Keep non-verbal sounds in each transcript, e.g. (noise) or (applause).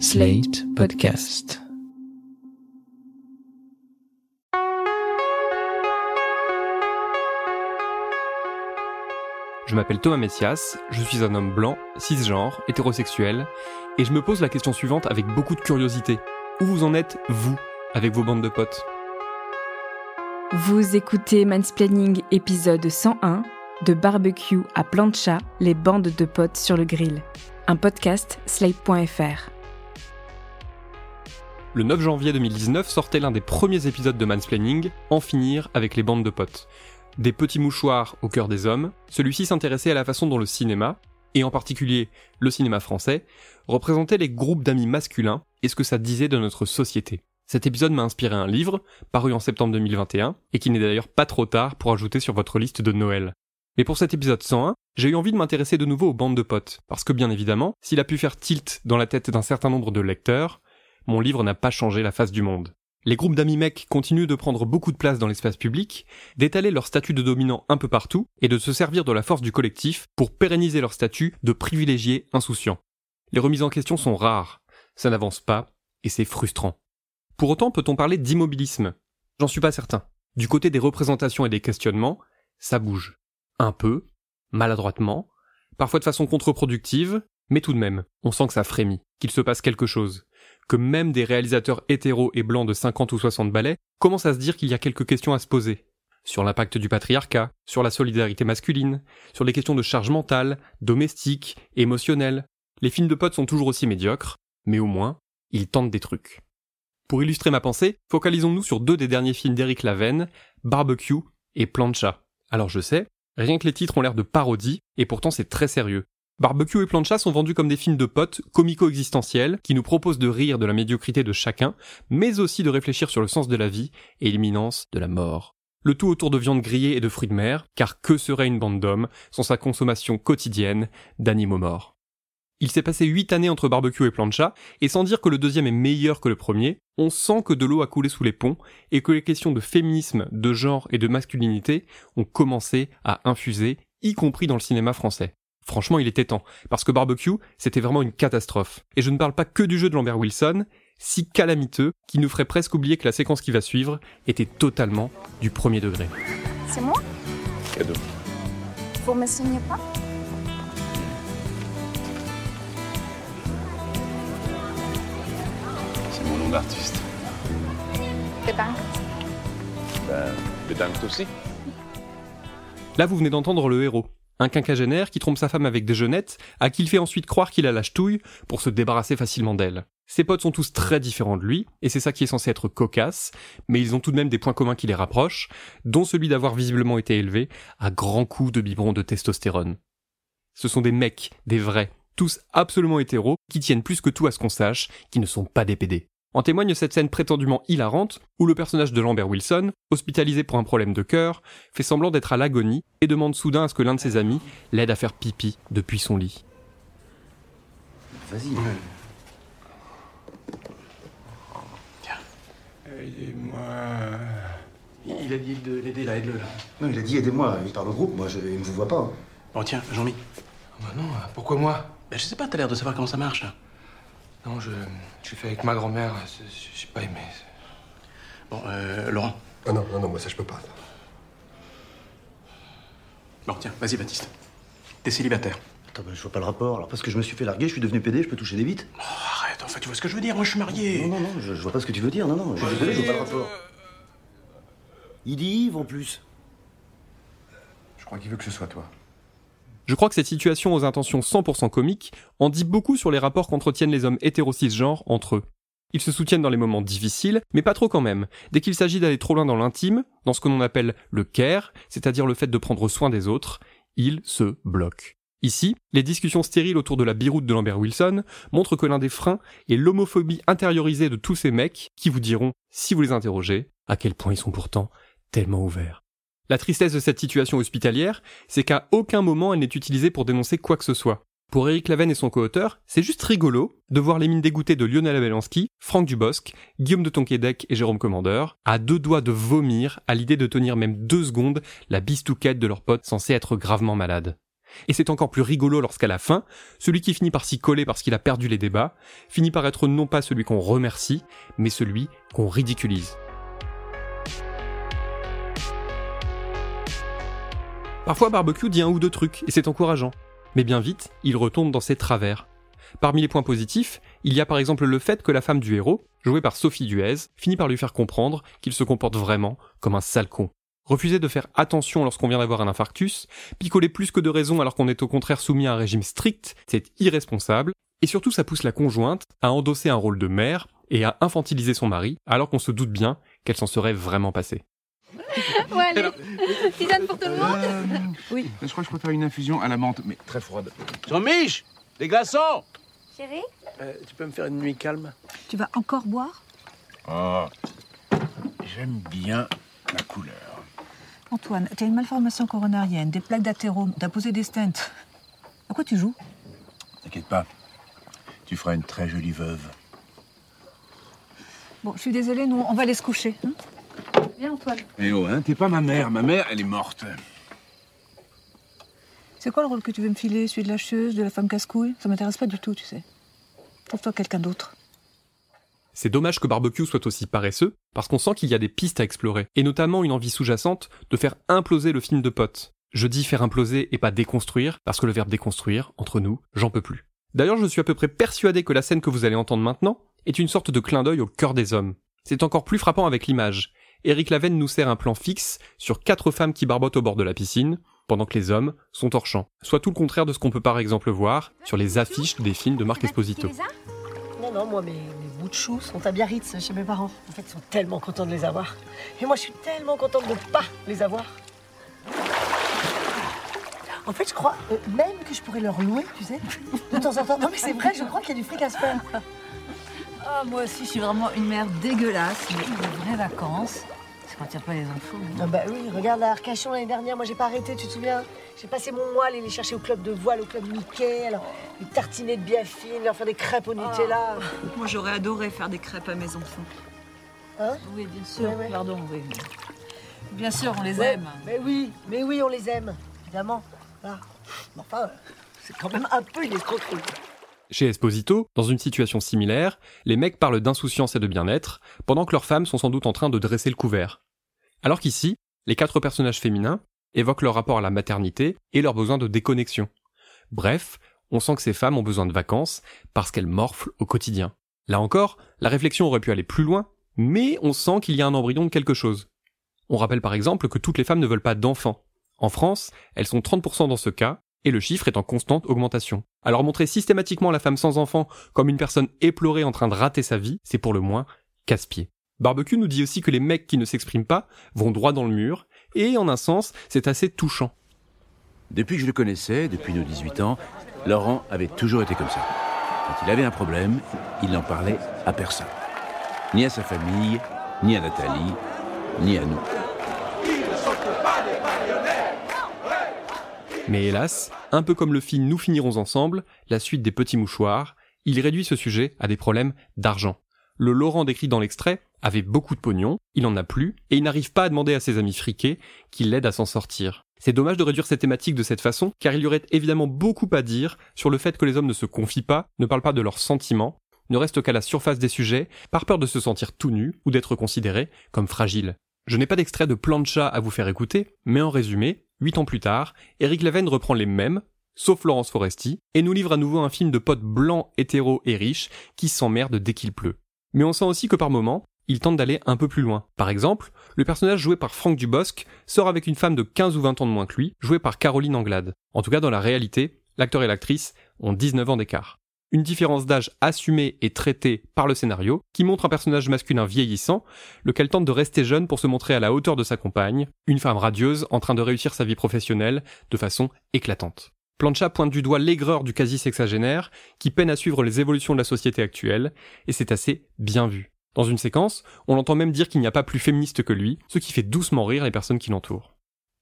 Slate Podcast. Je m'appelle Thomas Messias, je suis un homme blanc, cisgenre, hétérosexuel, et je me pose la question suivante avec beaucoup de curiosité. Où vous en êtes, vous, avec vos bandes de potes? Vous écoutez Mansplaining épisode 101 de Barbecue à Plancha, les bandes de potes sur le grill. Un podcast slate.fr. Le 9 janvier 2019 sortait l'un des premiers épisodes de Mansplaining, En finir avec les bandes de potes. Des petits mouchoirs au cœur des hommes, celui-ci s'intéressait à la façon dont le cinéma, et en particulier le cinéma français, représentait les groupes d'amis masculins et ce que ça disait de notre société. Cet épisode m'a inspiré un livre, paru en septembre 2021, et qui n'est d'ailleurs pas trop tard pour ajouter sur votre liste de Noël. Mais pour cet épisode 101, j'ai eu envie de m'intéresser de nouveau aux bandes de potes, parce que bien évidemment, s'il a pu faire tilt dans la tête d'un certain nombre de lecteurs, mon livre n'a pas changé la face du monde. Les groupes d'amis mecs continuent de prendre beaucoup de place dans l'espace public, d'étaler leur statut de dominant un peu partout, et de se servir de la force du collectif pour pérenniser leur statut de privilégiés insouciants. Les remises en question sont rares, ça n'avance pas, et c'est frustrant. Pour autant, peut-on parler d'immobilisme? J'en suis pas certain. Du côté des représentations et des questionnements, ça bouge. Un peu, maladroitement, parfois de façon contre-productive, mais tout de même, on sent que ça frémit, qu'il se passe quelque chose, que même des réalisateurs hétéros et blancs de 50 ou 60 balais commencent à se dire qu'il y a quelques questions à se poser. Sur l'impact du patriarcat, sur la solidarité masculine, sur les questions de charge mentale, domestique, émotionnelle. Les films de potes sont toujours aussi médiocres, mais au moins, ils tentent des trucs. Pour illustrer ma pensée, focalisons-nous sur deux des derniers films d'Éric Lavenne, Barbecue et Plancha. Alors je sais, rien que les titres ont l'air de parodie, et pourtant c'est très sérieux. Barbecue et Plancha sont vendus comme des films de potes comico-existentiels qui nous proposent de rire de la médiocrité de chacun, mais aussi de réfléchir sur le sens de la vie et l'imminence de la mort. Le tout autour de viande grillée et de fruits de mer, car que serait une bande d'hommes sans sa consommation quotidienne d'animaux morts? Il s'est passé huit années entre Barbecue et Plancha, et sans dire que le deuxième est meilleur que le premier, on sent que de l'eau a coulé sous les ponts et que les questions de féminisme, de genre et de masculinité ont commencé à infuser, y compris dans le cinéma français. Franchement, il était temps, parce que Barbecue, c'était vraiment une catastrophe. Et je ne parle pas que du jeu de Lambert Wilson, si calamiteux, qui nous ferait presque oublier que la séquence qui va suivre était totalement du premier degré. C'est moi? Cadeau. Vous me signez pas? C'est mon nom d'artiste. Bedankt. Bah, bedankt aussi. Là, vous venez d'entendre le héros. Un quinquagénaire qui trompe sa femme avec des jeunettes, à qui il fait ensuite croire qu'il a la ch'touille pour se débarrasser facilement d'elle. Ses potes sont tous très différents de lui, et c'est ça qui est censé être cocasse, mais ils ont tout de même des points communs qui les rapprochent, dont celui d'avoir visiblement été élevés à grands coups de biberon de testostérone. Ce sont des mecs, des vrais, tous absolument hétéros, qui tiennent plus que tout à ce qu'on sache, qui ne sont pas des PD. En témoigne cette scène prétendument hilarante, où le personnage de Lambert Wilson, hospitalisé pour un problème de cœur, fait semblant d'être à l'agonie et demande soudain à ce que l'un de ses amis l'aide à faire pipi depuis son lit. Vas-y. Aidez-moi. Il a dit de l'aider là, aide-le là. Non, il a dit aidez-moi. Il parle au groupe. Moi, je, il ne vous voit pas. Bon, tiens, Jean-Mi. Bah non, pourquoi moi? Ben, je sais pas, t'as l'air de savoir comment ça marche là. Non, je, je fait avec ma grand-mère. c'est- J'ai pas aimé. Bon, euh, Laurent. Ah non, non, non, moi ça je peux pas. Bon, tiens, vas-y, Baptiste. T'es célibataire. Attends, bah, je vois pas le rapport. Alors, parce que je me suis fait larguer, je suis devenu PD, je peux toucher des bites Oh, arrête, enfin, tu vois ce que je veux dire Moi, je suis marié. Non, non, non, je, je vois pas ce que tu veux dire. Non, non, je suis désolé, je vois pas le rapport. Il dit Yves en plus. Je crois qu'il veut que ce soit toi. Je crois que cette situation aux intentions 100% comiques en dit beaucoup sur les rapports qu'entretiennent les hommes hétéro-cisgenres entre eux. Ils se soutiennent dans les moments difficiles, mais pas trop quand même. Dès qu'il s'agit d'aller trop loin dans l'intime, dans ce que l'on appelle le care, c'est-à-dire le fait de prendre soin des autres, ils se bloquent. Ici, les discussions stériles autour de la biroute de Lambert Wilson montrent que l'un des freins est l'homophobie intériorisée de tous ces mecs qui vous diront, si vous les interrogez, à quel point ils sont pourtant tellement ouverts. La tristesse de cette situation hospitalière, c'est qu'à aucun moment elle n'est utilisée pour dénoncer quoi que ce soit. Pour Eric Laven et son co-auteur, c'est juste rigolo de voir les mines dégoûtées de Lionel Abelansky, Franck Dubosc, Guillaume de Tonquédec et Jérôme Commandeur, à deux doigts de vomir à l'idée de tenir même deux secondes la bistouquette de leur pote censé être gravement malade. Et c'est encore plus rigolo lorsqu'à la fin, celui qui finit par s'y coller parce qu'il a perdu les débats, finit par être non pas celui qu'on remercie, mais celui qu'on ridiculise. Parfois Barbecue dit un ou deux trucs, et c'est encourageant. Mais bien vite, il retombe dans ses travers. Parmi les points positifs, il y a par exemple le fait que la femme du héros, jouée par Sophie Duez, finit par lui faire comprendre qu'il se comporte vraiment comme un sale con. Refuser de faire attention lorsqu'on vient d'avoir un infarctus, picoler plus que de raison alors qu'on est au contraire soumis à un régime strict, c'est irresponsable, et surtout ça pousse la conjointe à endosser un rôle de mère et à infantiliser son mari alors qu'on se doute bien qu'elle s'en serait vraiment passée. Bon allez, tisane pour tout le monde Oui. Je crois que je préfère une infusion à la menthe, mais très froide. Jean-Mich Des glaçons Chérie Euh, tu peux me faire une nuit calme? Tu vas encore boire? Oh, j'aime bien la couleur. Antoine, t'as une malformation coronarienne, des plaques d'athérome, t'as posé des stents. À quoi tu joues? T'inquiète pas, tu feras une très jolie veuve. Bon, je suis désolée, nous, on va aller se coucher. hein Antoine. Eh oh, hein, t'es pas ma mère. Ma mère, elle est morte. C'est quoi le rôle que tu veux me filer? Celui de la chieuse, de la femme casse-couille? Ça m'intéresse pas du tout, tu sais. Trouve-toi quelqu'un d'autre. C'est dommage que Barbecue soit aussi paresseux, parce qu'on sent qu'il y a des pistes à explorer, et notamment une envie sous-jacente de faire imploser le film de potes. Je dis faire imploser et pas déconstruire, parce que le verbe déconstruire, entre nous, j'en peux plus. D'ailleurs, je suis à peu près persuadé que la scène que vous allez entendre maintenant est une sorte de clin d'œil au cœur des hommes. C'est encore plus frappant avec l'image. Eric Lavenne nous sert un plan fixe sur quatre femmes qui barbotent au bord de la piscine, pendant que les hommes sont hors champ. Soit tout le contraire de ce qu'on peut par exemple voir sur les affiches des films de Marc Esposito. Non, non, moi, mes, mes bouts de choux sont à Biarritz, chez mes parents. En fait, ils sont tellement contents de les avoir. Et moi, je suis tellement contente de ne pas les avoir. En fait, je crois euh, même que je pourrais leur louer, tu sais, de temps en temps. Non, mais c'est vrai, je crois qu'il y a du fric à se faire. Ah, moi aussi, je suis vraiment une mère dégueulasse, mais de vraies vacances. C'est quand il n'y a pas les infos. Ah bah oui, regarde à Arcachon l'année dernière, moi j'ai pas arrêté, tu te souviens? J'ai passé mon mois à aller les chercher au club de voile, au club Mickey, alors les tartiner de bien fines, leur faire des crêpes au Nutella. Moi, j'aurais adoré faire des crêpes à mes enfants. Hein? Oui, bien sûr. Ouais, ouais. Pardon, oui. Bien sûr, on les Ouais, aime. Mais oui, mais oui, on les aime, évidemment. Ah. Mais Enfin, c'est quand même un peu une escroquerie. Chez Esposito, dans une situation similaire, les mecs parlent d'insouciance et de bien-être, pendant que leurs femmes sont sans doute en train de dresser le couvert. Alors qu'ici, les quatre personnages féminins évoquent leur rapport à la maternité et leur besoin de déconnexion. Bref, on sent que ces femmes ont besoin de vacances parce qu'elles morflent au quotidien. Là encore, la réflexion aurait pu aller plus loin, mais on sent qu'il y a un embryon de quelque chose. On rappelle par exemple que toutes les femmes ne veulent pas d'enfants. En France, elles sont 30% dans ce cas, et le chiffre est en constante augmentation. Alors montrer systématiquement la femme sans enfant comme une personne éplorée en train de rater sa vie, c'est pour le moins casse-pied. Barbecue nous dit aussi que les mecs qui ne s'expriment pas vont droit dans le mur, et en un sens, c'est assez touchant. Depuis que je le connaissais, depuis nos 18 ans, Laurent avait toujours été comme ça. Quand il avait un problème, il n'en parlait à personne. Ni à sa famille, ni à Nathalie, ni à nous. Mais hélas, un peu comme le film Nous finirons ensemble, la suite des petits mouchoirs, il réduit ce sujet à des problèmes d'argent. Le Laurent décrit dans l'extrait avait beaucoup de pognon, il en a plus, et il n'arrive pas à demander à ses amis friqués qu'ils l'aident à s'en sortir. C'est dommage de réduire cette thématique de cette façon, car il y aurait évidemment beaucoup à dire sur le fait que les hommes ne se confient pas, ne parlent pas de leurs sentiments, ne restent qu'à la surface des sujets, par peur de se sentir tout nus ou d'être considérés comme fragiles. Je n'ai pas d'extrait de Plancha à vous faire écouter, mais en résumé, huit ans plus tard, Eric Laven reprend les mêmes, sauf Laurence Foresti, et nous livre à nouveau un film de potes blancs, hétéros et riches qui s'emmerdent dès qu'il pleut. Mais on sent aussi que par moments, il tente d'aller un peu plus loin. Par exemple, le personnage joué par Franck Dubosc sort avec une femme de 15 ou 20 ans de moins que lui, jouée par Caroline Anglade. En tout cas, dans la réalité, l'acteur et l'actrice ont 19 ans d'écart. Une différence d'âge assumée et traitée par le scénario, qui montre un personnage masculin vieillissant, lequel tente de rester jeune pour se montrer à la hauteur de sa compagne, une femme radieuse en train de réussir sa vie professionnelle de façon éclatante. Plancha pointe du doigt l'aigreur du quasi-sexagénaire, qui peine à suivre les évolutions de la société actuelle, et c'est assez bien vu. Dans une séquence, on l'entend même dire qu'il n'y a pas plus féministe que lui, ce qui fait doucement rire les personnes qui l'entourent.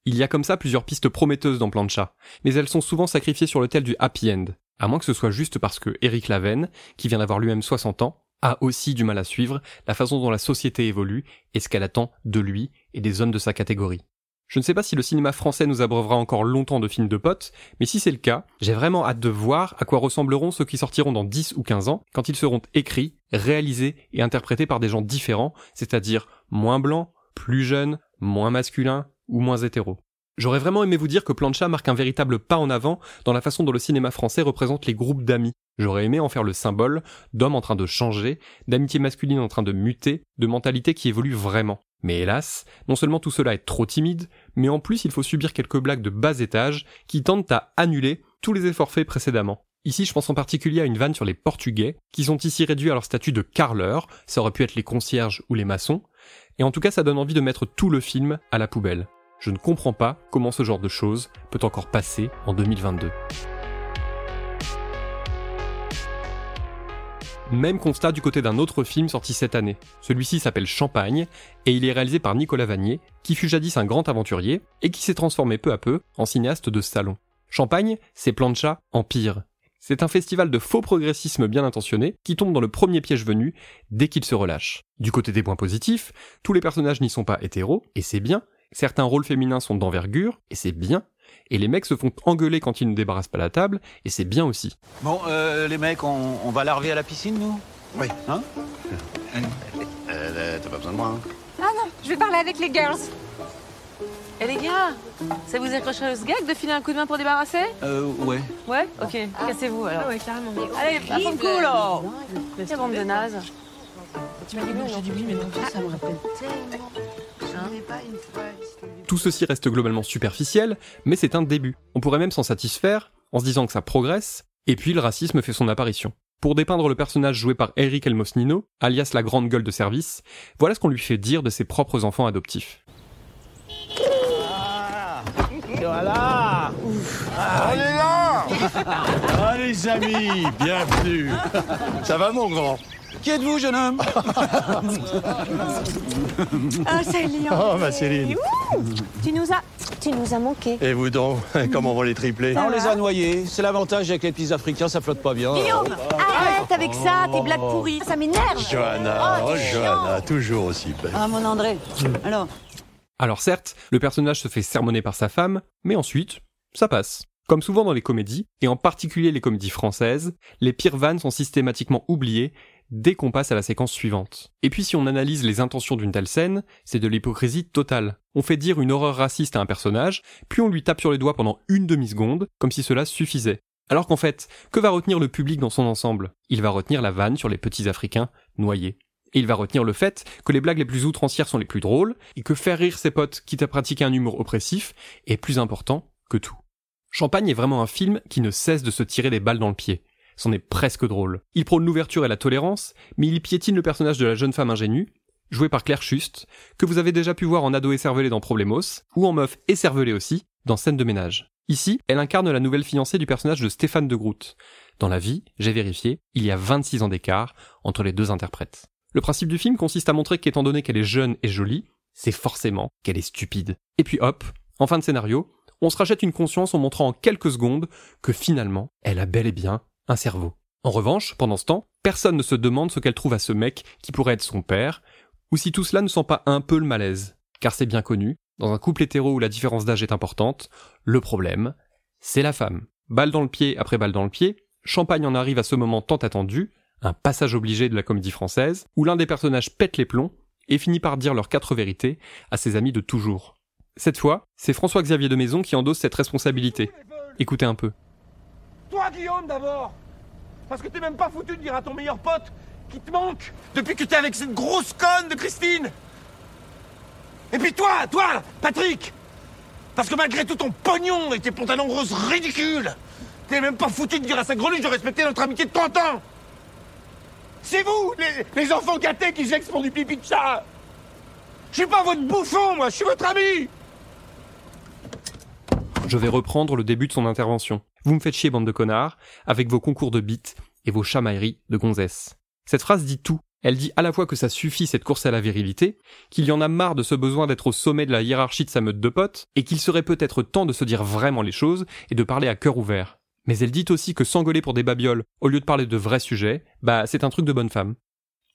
Il y a comme ça plusieurs pistes prometteuses dans Plancha, mais elles sont souvent sacrifiées sur l'autel du happy end, à moins que ce soit juste parce que Eric Laven, qui vient d'avoir lui-même 60 ans, a aussi du mal à suivre la façon dont la société évolue et ce qu'elle attend de lui et des hommes de sa catégorie. Je ne sais pas si le cinéma français nous abreuvera encore longtemps de films de potes, mais si c'est le cas, j'ai vraiment hâte de voir à quoi ressembleront ceux qui sortiront dans 10 ou 15 ans, quand ils seront écrits, réalisés et interprétés par des gens différents, c'est-à-dire moins blancs, plus jeunes, moins masculins ou moins hétéros. J'aurais vraiment aimé vous dire que Plancha marque un véritable pas en avant dans la façon dont le cinéma français représente les groupes d'amis. J'aurais aimé en faire le symbole d'hommes en train de changer, d'amitié masculine en train de muter, de mentalité qui évolue vraiment. Mais hélas, non seulement tout cela est trop timide, mais en plus il faut subir quelques blagues de bas étage qui tentent à annuler tous les efforts faits précédemment. Ici, je pense en particulier à une vanne sur les Portugais, qui sont ici réduits à leur statut de carleurs, ça aurait pu être les concierges ou les maçons, et en tout cas ça donne envie de mettre tout le film à la poubelle. Je ne comprends pas comment ce genre de choses peut encore passer en 2022. Même constat du côté d'un autre film sorti cette année. Celui-ci s'appelle Champagne, et il est réalisé par Nicolas Vanier, qui fut jadis un grand aventurier, et qui s'est transformé peu à peu en cinéaste de salon. Champagne, c'est Plancha en pire. C'est un festival de faux progressisme bien intentionné qui tombe dans le premier piège venu dès qu'il se relâche. Du côté des points positifs, tous les personnages n'y sont pas hétéros, et c'est bien, Certains rôles féminins sont d'envergure, et c'est bien. Et les mecs se font engueuler quand ils ne débarrassent pas la table, et c'est bien aussi. Bon, euh, les mecs, on, on va larver à la piscine, nous Oui. Hein Euh, T'as pas besoin de moi, hein Ah non, je vais parler avec les girls. Et les gars, ça vous accrocherait au gag de filer un coup de main pour débarrasser Euh, ouais. Ouais Ok, cassez-vous alors. Ah ouais, carrément. Allez, de coup là Quelle bande de nazes Tu m'as dit non, j'ai dit oui, mais non, ça me rappelle tellement. Hein Tout ceci reste globalement superficiel, mais c'est un début. On pourrait même s'en satisfaire en se disant que ça progresse, et puis le racisme fait son apparition. Pour dépeindre le personnage joué par Eric Elmosnino, alias la grande gueule de service, voilà ce qu'on lui fait dire de ses propres enfants adoptifs. Voilà On est là Ah les amis, bienvenue Ça va, mon grand Qui êtes-vous, jeune homme (laughs) Ah, Céline. Oh, ma Céline Tu nous as, tu nous as manqué. Et vous donc (laughs) Comment vont les triplés On les a noyés. C'est l'avantage avec les petits africains, ça flotte pas bien. Guillaume, arrête avec ça, tes blagues pourries, ça m'énerve. Johanna, Oh, oh, Johanna, toujours aussi belle. Ah, mon André. Alors Alors certes, le personnage se fait sermonner par sa femme, mais ensuite, ça passe. Comme souvent dans les comédies, et en particulier les comédies françaises, les pires vannes sont systématiquement oubliées dès qu'on passe à la séquence suivante. Et puis si on analyse les intentions d'une telle scène, c'est de l'hypocrisie totale. On fait dire une horreur raciste à un personnage, puis on lui tape sur les doigts pendant une demi-seconde, comme si cela suffisait. Alors qu'en fait, que va retenir le public dans son ensemble? Il va retenir la vanne sur les petits Africains noyés. Et il va retenir le fait que les blagues les plus outrancières sont les plus drôles, et que faire rire ses potes quitte à pratiquer un humour oppressif est plus important que tout. Champagne est vraiment un film qui ne cesse de se tirer des balles dans le pied. C'en est presque drôle. Il prône l'ouverture et la tolérance, mais il piétine le personnage de la jeune femme ingénue, jouée par Claire Schuste, que vous avez déjà pu voir en ado écervelé dans Problemos, ou en meuf écervelée aussi, dans Scène de ménage. Ici, elle incarne la nouvelle fiancée du personnage de Stéphane de Groot. Dans la vie, j'ai vérifié, il y a 26 ans d'écart entre les deux interprètes. Le principe du film consiste à montrer qu'étant donné qu'elle est jeune et jolie, c'est forcément qu'elle est stupide. Et puis hop, en fin de scénario, on se rachète une conscience en montrant en quelques secondes que finalement, elle a bel et bien un cerveau. En revanche, pendant ce temps, personne ne se demande ce qu'elle trouve à ce mec qui pourrait être son père, ou si tout cela ne sent pas un peu le malaise. Car c'est bien connu, dans un couple hétéro où la différence d'âge est importante, le problème, c'est la femme. Balle dans le pied après balle dans le pied, Champagne en arrive à ce moment tant attendu, un passage obligé de la comédie française, où l'un des personnages pète les plombs et finit par dire leurs quatre vérités à ses amis de toujours. Cette fois, c'est François-Xavier de Maison qui endosse cette responsabilité. Écoutez un peu. Toi Guillaume d'abord. Parce que t'es même pas foutu de dire à ton meilleur pote qui te manque depuis que t'es avec cette grosse conne de Christine. Et puis toi, toi, Patrick. Parce que malgré tout ton pognon et tes pantalons roses ridicules, t'es même pas foutu de dire à sa greluche de respecter notre amitié de 30 ans. C'est vous, les, enfants gâtés qui s'expont du pipi de chat. Je suis pas votre bouffon, moi, je suis votre ami Je vais reprendre le début de son intervention. Vous me faites chier, bande de connards, avec vos concours de bites et vos chamailleries de gonzesses. Cette phrase dit tout. Elle dit à la fois que ça suffit cette course à la virilité, qu'il y en a marre de ce besoin d'être au sommet de la hiérarchie de sa meute de potes, et qu'il serait peut-être temps de se dire vraiment les choses et de parler à cœur ouvert. Mais elle dit aussi que s'engueuler pour des babioles, au lieu de parler de vrais sujets, bah c'est un truc de bonne femme.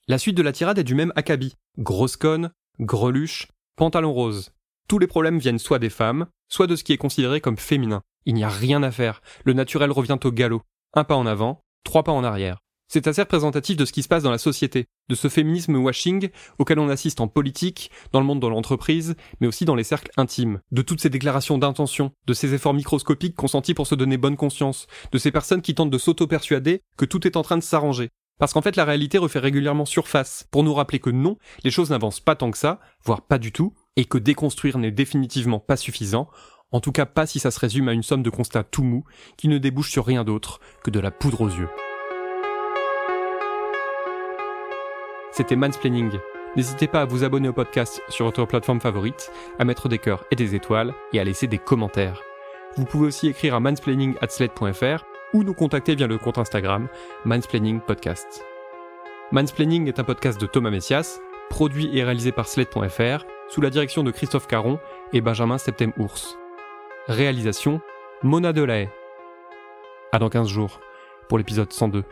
La suite de la tirade est du même acabit. Grosse conne, greluche, pantalon rose. Tous les problèmes viennent soit des femmes, soit de ce qui est considéré comme féminin. Il n'y a rien à faire, le naturel revient au galop. Un pas en avant, trois pas en arrière. C'est assez représentatif de ce qui se passe dans la société, de ce féminisme washing auquel on assiste en politique, dans le monde de l'entreprise, mais aussi dans les cercles intimes, de toutes ces déclarations d'intention, de ces efforts microscopiques consentis pour se donner bonne conscience, de ces personnes qui tentent de s'auto-persuader que tout est en train de s'arranger. Parce qu'en fait la réalité refait régulièrement surface, pour nous rappeler que non, les choses n'avancent pas tant que ça, voire pas du tout, et que déconstruire n'est définitivement pas suffisant, en tout cas pas si ça se résume à une somme de constats tout mous, qui ne débouche sur rien d'autre que de la poudre aux yeux. C'était Mansplaining. N'hésitez pas à vous abonner au podcast sur votre plateforme favorite, à mettre des cœurs et des étoiles et à laisser des commentaires. Vous pouvez aussi écrire à mansplaining@sled.fr ou nous contacter via le compte Instagram Mansplaining Podcast. Mansplaining est un podcast de Thomas Messias, produit et réalisé par sled.fr sous la direction de Christophe Caron et Benjamin Septem-Ours. Réalisation Mona Delahaye. À dans 15 jours pour l'épisode 102.